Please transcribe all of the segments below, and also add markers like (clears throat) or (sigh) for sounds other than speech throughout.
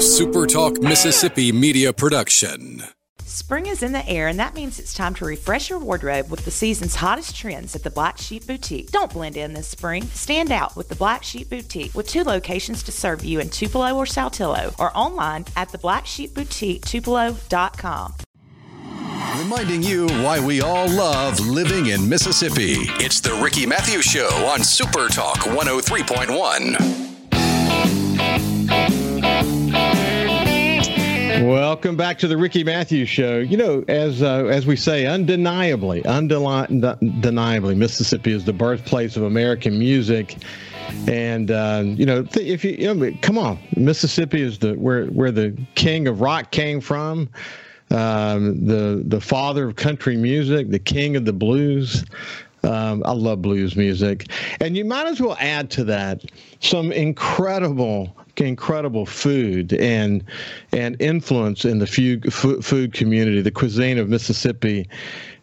A SuperTalk Mississippi media production. Spring is in the air, and that means it's time to refresh your wardrobe with the season's hottest trends at the Black Sheep Boutique. Don't blend in this spring. Stand out with the Black Sheep Boutique with two locations to serve you in Tupelo or Saltillo or online at the Black Sheep Boutique theblacksheepboutique.tupelo.com. Reminding you why we all love living in Mississippi. It's the Ricky Mathews Show on Super Talk 103.1. Welcome back to the Ricky Mathews Show. You know, as uh, as we say, undeniably, undeniably, Mississippi is the birthplace of American music. And uh, you know, if you, you know, come on, Mississippi is the where where the king of rock came from, um, the the father of country music, the king of the blues. Um, I love blues music, and you might as well add to that some incredible incredible food and and influence in the food food community. The cuisine of Mississippi,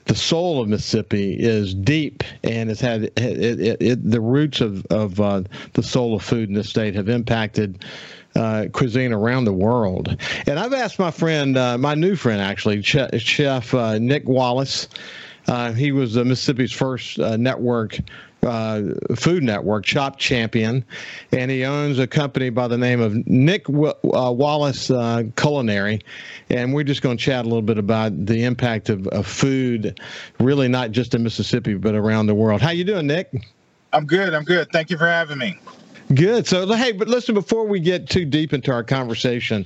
the soul of Mississippi is deep and has had it, it, it, the roots of of uh, the soul of food in the state have impacted. Uh, cuisine around the world, and I've asked my friend, uh, my new friend actually, Chef uh, Nick Wallace. Uh, he was Mississippi's first uh, network uh, Food Network, Chopped Champion, and he owns a company by the name of Nick w- uh, Wallace uh, Culinary. And we're just going to chat a little bit about the impact of, of, food, really not just in Mississippi but around the world. How you doing, Nick? I'm good. I'm good. Thank you for having me. Good. So, hey, but listen, before we get too deep into our conversation,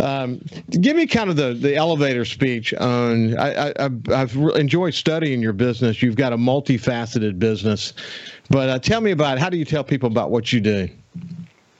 um, give me kind of the, the elevator speech on. I, I've enjoyed studying your business. You've got a multifaceted business, but uh, tell me about how do you tell people about what you do?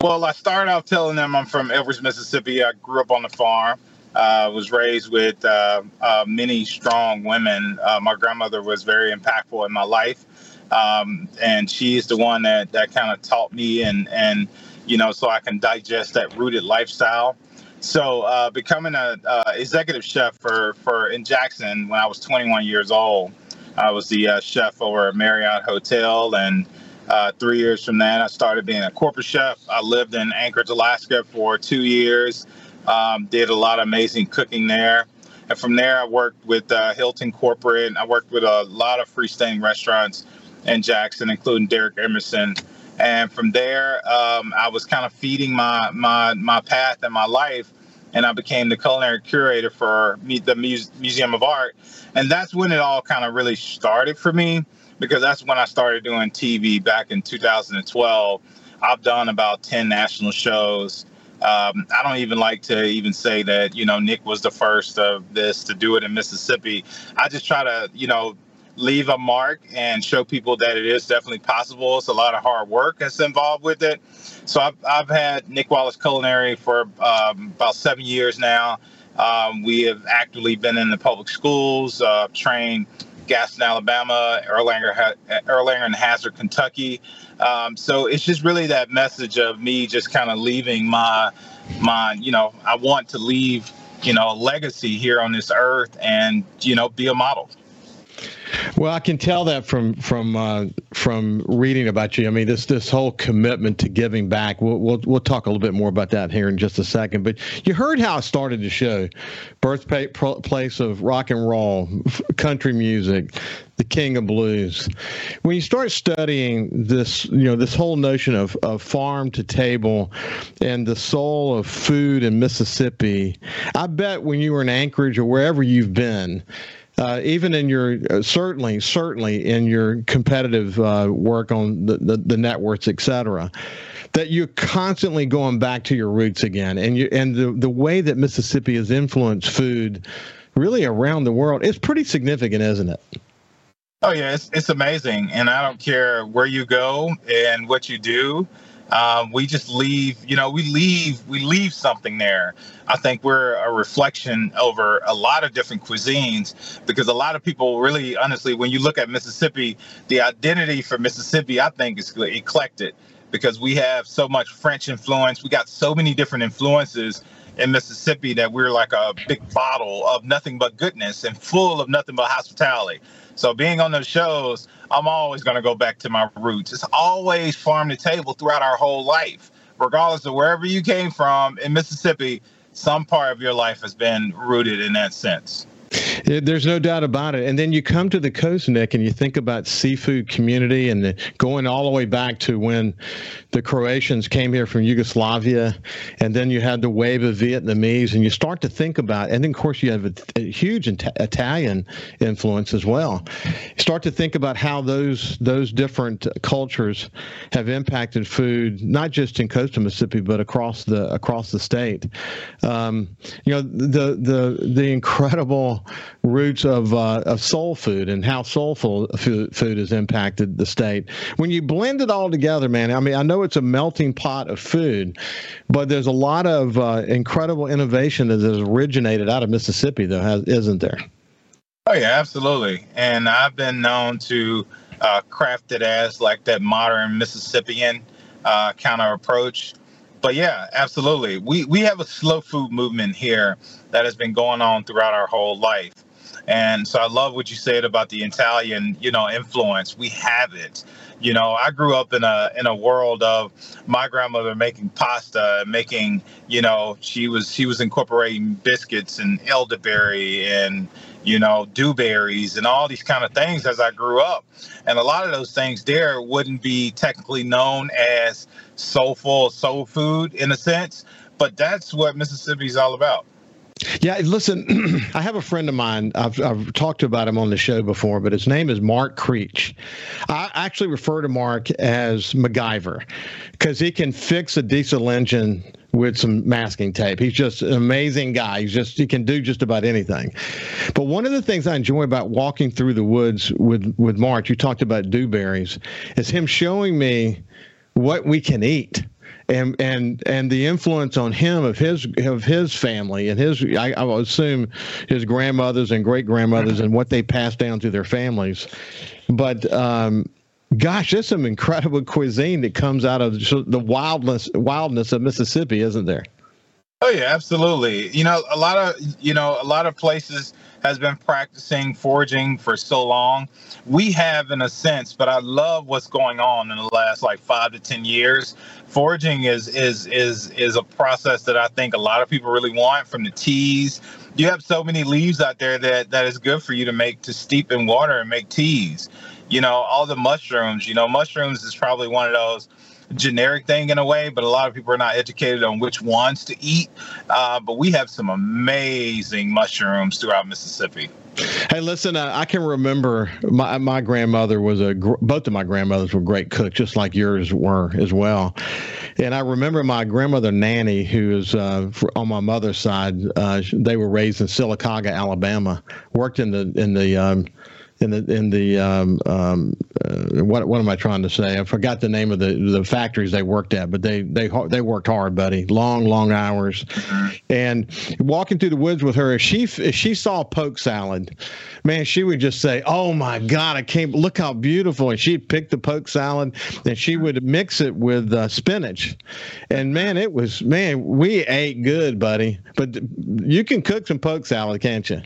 Well, I started out telling them I'm from Elbridge, Mississippi. I grew up on the farm. Uh, was raised with uh, uh, many strong women. Uh, my grandmother was very impactful in my life um, and she's the one that that kind of taught me and and you know so I can digest that rooted lifestyle. So uh, becoming a uh, executive chef for for in Jackson when I was 21 years old, I was the uh, chef over at Marriott Hotel, and uh, three years from that, I started being a corporate chef. I lived in Anchorage, Alaska for two years. Um, did a lot of amazing cooking there. And from there, I worked with uh, Hilton Corporate. I worked with a lot of freestanding restaurants and Jackson, including Derek Emerson. And from there, um, I was kind of feeding my my my path and my life, and I became the culinary curator for the Muse- Museum of Art. And that's when it all kind of really started for me, because that's when I started doing TV back in 2012. I've done about 10 national shows. Um, I don't even like to even say that, you know, Nick was the first of this to do it in Mississippi. I just try to, you know, leave a mark and show people that it is definitely possible. It's a lot of hard work that's involved with it. So I've, I've had Nick Wallace Culinary for um, about seven years now. Um, we have actively been in the public schools, uh, trained Gadsden, Alabama, Erlanger, Erlanger and Hazard, Kentucky. Um, so it's just really that message of me just kind of leaving my, my, you know, I want to leave, you know, a legacy here on this earth and, you know, be a model. Well, I can tell that from from uh, from reading about you. I mean, this this whole commitment to giving back. We'll, we'll we'll talk a little bit more about that here in just a second. But you heard how I started the show, birthplace of rock and roll, country music, the king of blues. When you start studying this, you know, this whole notion of, of farm to table and the soul of food in Mississippi, I bet when you were in Anchorage or wherever you've been, uh, even in your uh, certainly certainly in your competitive uh, work on the, the, the networks, et cetera, that you're constantly going back to your roots again, and you and the the way that Mississippi has influenced food really around the world is pretty significant, isn't it? Oh yeah, it's it's amazing, and I don't care where you go and what you do um, we just leave you know we leave we leave something there i think we're a reflection over a lot of different cuisines because a lot of people really honestly when you look at mississippi the identity for mississippi i think is eclectic because we have so much french influence we got so many different influences in Mississippi that we're like a big bottle of nothing but goodness and full of nothing but hospitality. So being on those shows, I'm always going to go back to my roots. It's always farm to table throughout our whole life. regardless of wherever you came from in Mississippi, some part of your life has been rooted in that sense. There's no doubt about it. And then you come to the coast, Nick, and you think about seafood community and the, going all the way back to when the Croatians came here from Yugoslavia, and then you had the wave of Vietnamese, and you start to think about, and then of course you have a, a huge Italian influence as well. You start to think about how those those different cultures have impacted food, not just in coastal Mississippi, but across the across the state. Um, you know the the the incredible roots of uh, of soul food and how soulful food, has impacted the state. When you blend it all together, man, I mean, I know it's a melting pot of food, but there's a lot of uh, incredible innovation that has originated out of Mississippi, though, isn't there? Oh yeah, absolutely. And I've been known to uh, craft it as like that modern Mississippian uh, kind of approach. But yeah, absolutely. We we have a slow food movement here that has been going on throughout our whole life. And so I love what you said about the Italian, you know, influence. We have it. You know, I grew up in a in a world of my grandmother making pasta, making, you know, she was she was incorporating biscuits and elderberry and you know, dewberries and all these kind of things as I grew up. And a lot of those things there wouldn't be technically known as soulful soul food in a sense, but that's what Mississippi is all about. Yeah, listen, (clears throat) I have a friend of mine. I've, I've talked about him on the show before, but his name is Mark Creech. I actually refer to Mark as MacGyver because he can fix a diesel engine with some masking tape. He's just an amazing guy. He's just he can do just about anything. But one of the things I enjoy about walking through the woods with with Mark, you talked about dewberries, is him showing me what we can eat and and and the influence on him of his of his family and his I, I assume his grandmothers and great grandmothers and what they passed down to their families, but. Um, gosh, there's some incredible cuisine that comes out of the wildness wildness of Mississippi, isn't there? Oh yeah, absolutely. You know, a lot of you know a lot of places has been practicing foraging for so long. We have, in a sense, but I love what's going on in the last like five to ten years. Foraging is is is is a process that I think a lot of people really want. From the teas, you have so many leaves out there that that is good for you to make to steep in water and make teas. You know, all the mushrooms. You know, mushrooms is probably one of those generic thing in a way, but a lot of people are not educated on which ones to eat. Uh, but we have some amazing mushrooms throughout Mississippi. Hey, listen, uh, I can remember my my grandmother was a both of my grandmothers were great cooks, just like yours were as well. And I remember my grandmother Nanny, who is uh, on my mother's side. Uh, they were raised in Sylacauga, Alabama. Worked in the in the um, in the in the um, um, uh, what what am I trying to say? I forgot the name of the the factories they worked at, but they they they worked hard, buddy. Long long hours, and walking through the woods with her, if she if she saw poke salad, man, she would just say, "Oh my God, I can't look how beautiful!" And she'd pick the poke salad and she would mix it with uh, spinach, and man, it was man, we ate good, buddy. But you can cook some poke salad, can't you?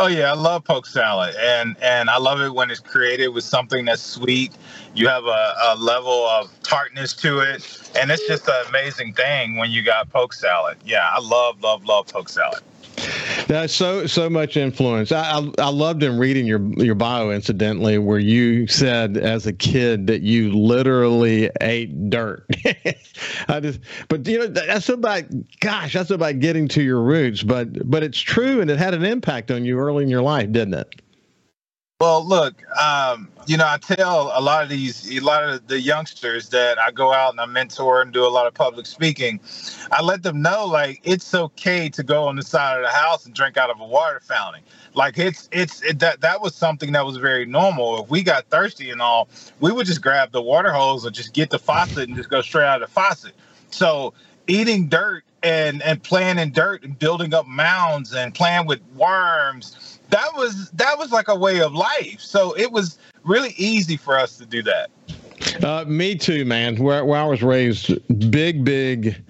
Oh yeah, I love poke salad, and and I love it when it's created with something that's sweet. You have a, a level of tartness to it, and it's just an amazing thing when you got poke salad. Yeah, I love love love poke salad. That's so so much influence. I, I, I loved in reading your your bio, incidentally, where you said as a kid that you literally ate dirt. (laughs) I just, but you know, that's about gosh, that's about getting to your roots. But but it's true, and it had an impact on you early in your life, didn't it? Well, look, um, you know, I tell a lot of these, a lot of the youngsters that I go out and I mentor and do a lot of public speaking. I let them know like it's okay to go on the side of the house and drink out of a water fountain. Like it's it's it, that that was something that was very normal. If we got thirsty and all, we would just grab the water hose or just get the faucet and just go straight out of the faucet. So eating dirt and and playing in dirt and building up mounds and playing with worms that was that was like a way of life. So it was really easy for us to do that. Uh, me too, man. Where, where I was raised, big, big,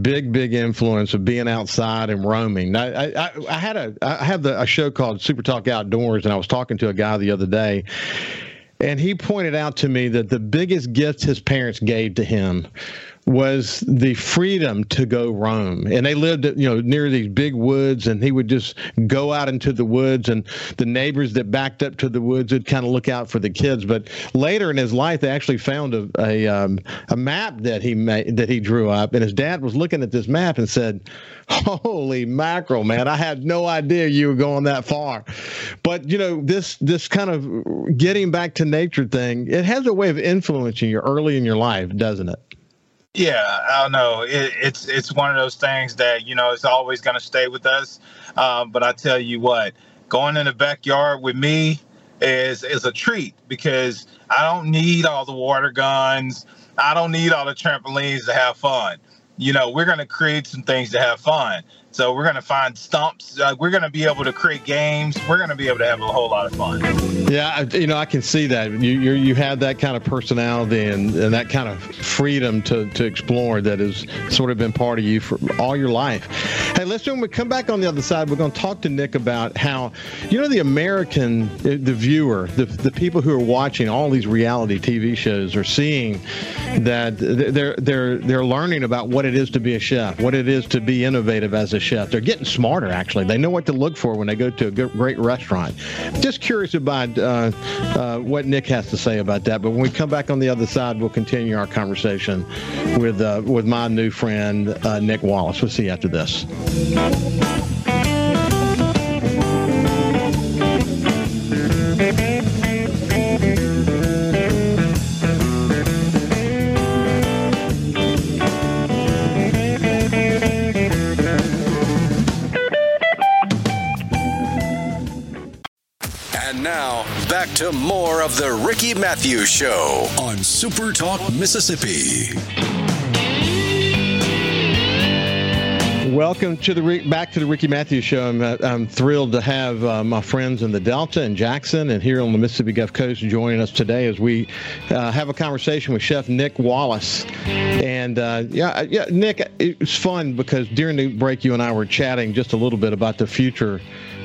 big, big influence of being outside and roaming. I, I, I had a I have the, a show called Super Talk Outdoors, and I was talking to a guy the other day, and he pointed out to me that the biggest gift his parents gave to him was the freedom to go roam. And they lived, you know, near these big woods, and he would just go out into the woods, and the neighbors that backed up to the woods would kind of look out for the kids. But later in his life, they actually found a a, um, a map that he made that he drew up, and his dad was looking at this map and said, "Holy mackerel, man! I had no idea you were going that far." But you know, this this kind of getting back to nature thing, it has a way of influencing you early in your life, doesn't it? Yeah, I don't know. It, it's it's one of those things that you know it's always going to stay with us. Um, but I tell you what, going in the backyard with me is is a treat because I don't need all the water guns. I don't need all the trampolines to have fun. You know, we're going to create some things to have fun. So we're going to find stumps. Uh, we're going to be able to create games. We're going to be able to have a whole lot of fun. Yeah, you know, I can see that you you you have that kind of personality and, and that kind of freedom to, to explore that has sort of been part of you for all your life. Hey, listen, when we come back on the other side, we're going to talk to Nick about how, you know, the American, the viewer, the, the people who are watching all these reality TV shows are seeing that they're they're they're learning about what it is to be a chef, what it is to be innovative as a chef. They're getting smarter, actually. They know what to look for when they go to a great restaurant. Just curious about uh, uh, what Nick has to say about that. But when we come back on the other side, we'll continue our conversation with uh, with my new friend uh, Nick Wallace. We'll see you after this. Back to more of the Ricky Mathews Show on Super Talk Mississippi. Welcome to the back to the Ricky Mathews Show. I'm, uh, I'm thrilled to have uh, my friends in the Delta and Jackson and here on the Mississippi Gulf Coast joining us today as we uh, have a conversation with Chef Nick Wallace. And uh, yeah, yeah, Nick, it was fun because during the break, you and I were chatting just a little bit about the future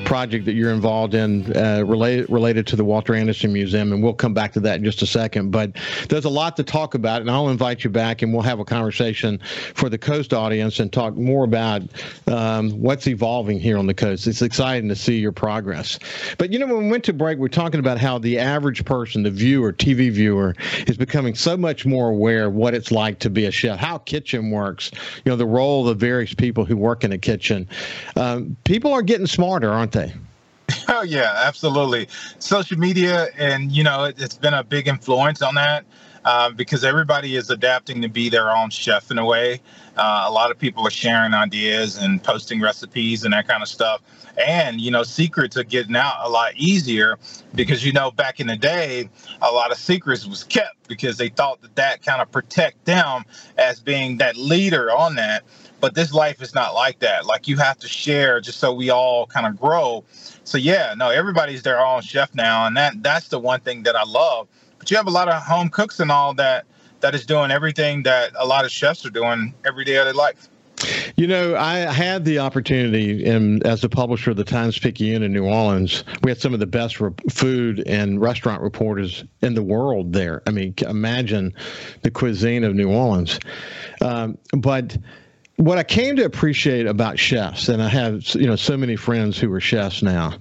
project that you're involved in uh, related related to the Walter Anderson Museum, and we'll come back to that in just a second. But there's a lot to talk about, and I'll invite you back, and we'll have a conversation for the Coast audience and talk more about um, what's evolving here on the coast. It's exciting to see your progress. But you know, when we went to break, we're talking about how the average person, the viewer, TV viewer, is becoming so much more aware of what it's like to be a chef, how kitchen works, you know, the role of the various people who work in a kitchen. Um, people are getting smarter, aren't they? (laughs) Oh yeah, absolutely. Social media, and you know, it, has been a big influence on that uh, because everybody is adapting to be their own chef in a way. Uh, a lot of people are sharing ideas and posting recipes and that kind of stuff. And you know, secrets are getting out a lot easier because you know, back in the day, a lot of secrets was kept because they thought that that kind of protect them as being that leader on that. But this life is not like that. Like you have to share just so we all kind of grow. So yeah, no, everybody's their own chef now, and that that's the one thing that I love. But you have a lot of home cooks and all that that is doing everything that a lot of chefs are doing every day of their life. You know, I had the opportunity in, as a publisher of the Times Picayune in New Orleans. We had some of the best re- food and restaurant reporters in the world there. I mean, imagine the cuisine of New Orleans. Um, but what I came to appreciate about chefs, and I have you know so many friends who are chefs now.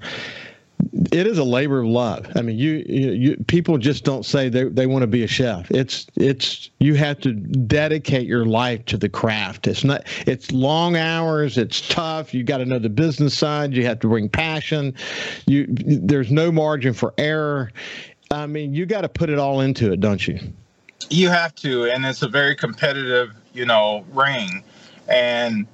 It is a labor of love. I mean, you, you, you people just don't say they, they want to be a chef. It's it's you have to dedicate your life to the craft. It's not it's long hours. It's tough. You got to know the business side. You have to bring passion. You there's no margin for error. I mean, you got to put it all into it, don't you? You have to, and it's a very competitive, you know, ring and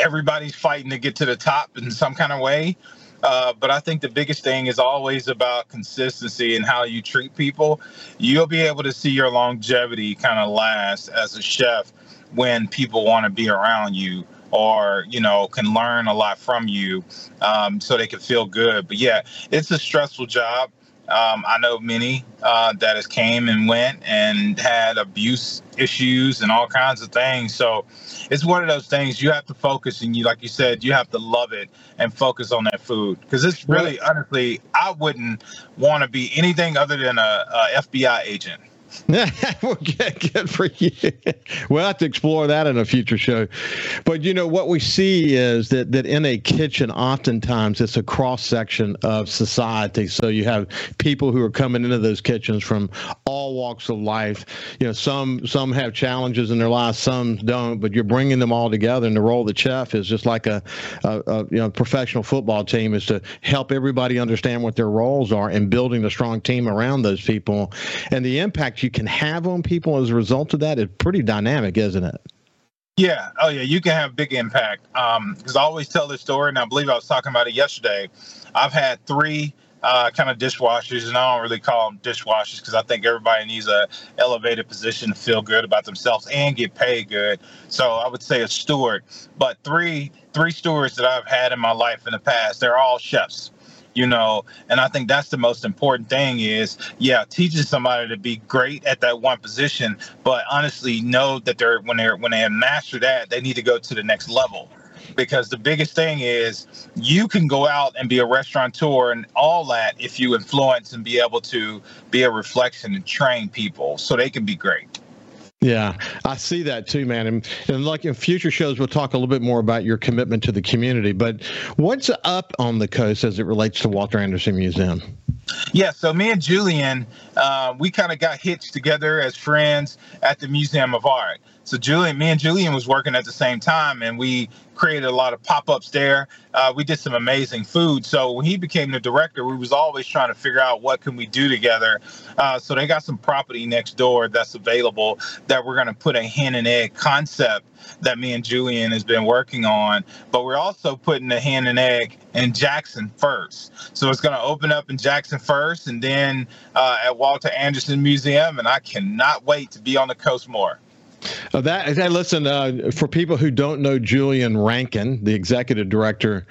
everybody's fighting to get to the top in some kind of way. Uh, but I think the biggest thing is always about consistency and how you treat people. You'll be able to see your longevity kind of last as a chef when people want to be around you or you know can learn a lot from you um, so they can feel good but yeah it's a stressful job um, I know many uh, that has came and went and had abuse issues and all kinds of things. So it's one of those things you have to focus and you, like you said, you have to love it and focus on that food because it's really, honestly, I wouldn't want to be anything other than a, a FBI agent. (laughs) well, good, good for you. We'll have to explore that in a future show. But you know what we see is that that in a kitchen, oftentimes it's a cross section of society. So you have people who are coming into those kitchens from all walks of life. You know, some some have challenges in their lives, some don't. But you're bringing them all together, and the role of the chef is just like a, a, a you know professional football team is to help everybody understand what their roles are and building a strong team around those people. And the impact you can have on people as a result of that is pretty dynamic, isn't it? Yeah. Oh, yeah. You can have big impact. Because um, I always tell this story, and I believe I was talking about it yesterday. I've had three uh, kind of dishwashers, and I don't really call them dishwashers because I think everybody needs a elevated position to feel good about themselves and get paid good. So I would say a steward. But three three stewards that I've had in my life in the past, they're all chefs you know and i think that's the most important thing is yeah teaching somebody to be great at that one position but honestly know that they're when they're when they have mastered that they need to go to the next level. Because the biggest thing is you can go out and be a restaurateur and all that if you influence and be able to be a reflection and train people so they can be great yeah, I see that too, man. And, and like in future shows, we'll talk a little bit more about your commitment to the community. But what's up on the coast as it relates to Walter Anderson Museum? Yeah, so me and Julian, uh, we kind of got hitched together as friends at the Museum of Art. So Julian, me and Julian was working at the same time, and we created a lot of pop-ups there. Uh, we did some amazing food. So when he became the director, we was always trying to figure out what can we do together. Uh, so they got some property next door that's available that we're going to put a hen and egg concept that me and Julian has been working on. But we're also putting the hen and egg in Jackson first. So it's going to open up in Jackson first, and then uh, at Walter Anderson Museum. And I cannot wait to be on the coast more. Uh, that, that listen uh, for people who don't know Julian Rankin, the executive director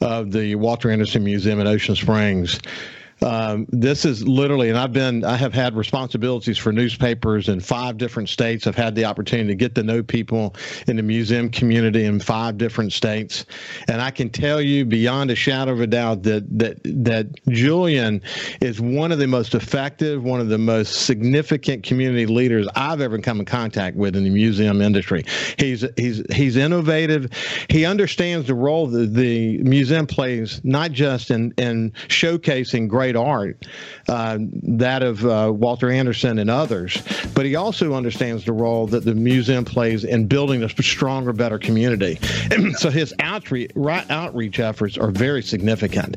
of the Walter Anderson Museum in Ocean Springs. Um, this is literally, and I've been, I have had responsibilities for newspapers in five different states. I've had the opportunity to get to know people in the museum community in five different states, and I can tell you beyond a shadow of a doubt that that that Julian is one of the most effective, one of the most significant community leaders I've ever come in contact with in the museum industry. He's he's he's innovative. He understands the role that the museum plays, not just in in showcasing great great art, uh, that of uh, Walter Anderson and others. But he also understands the role that the museum plays in building a stronger, better community. (clears throat) so his outreach, outreach efforts are very significant.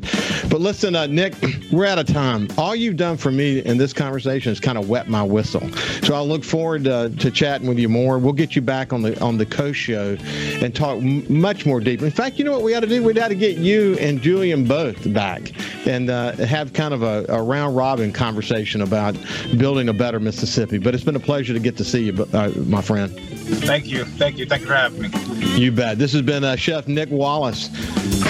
But listen, uh, Nick, (clears throat) we're out of time. All you've done for me in this conversation is kind of wet my whistle. So I look forward uh, to chatting with you more. We'll get you back on the on the Coast Show and talk m- much more deeply. In fact, you know what we ought to do? We ought to get you and Julian both back and uh, have kind of a, a, round robin conversation about building a better Mississippi. But it's been a pleasure to get to see you, uh, my friend. Thank you. Thank you. Thank you for having me. You bet. This has been uh, Chef Nick Wallace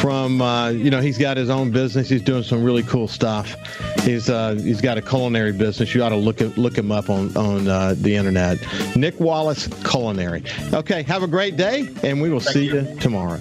from, uh, you know, he's got his own business. He's doing some really cool stuff. He's uh, he's got a culinary business. You ought to look at, look him up on on uh, the internet. Nick Wallace Culinary. Okay. Have a great day, and we will Thank see you, you tomorrow.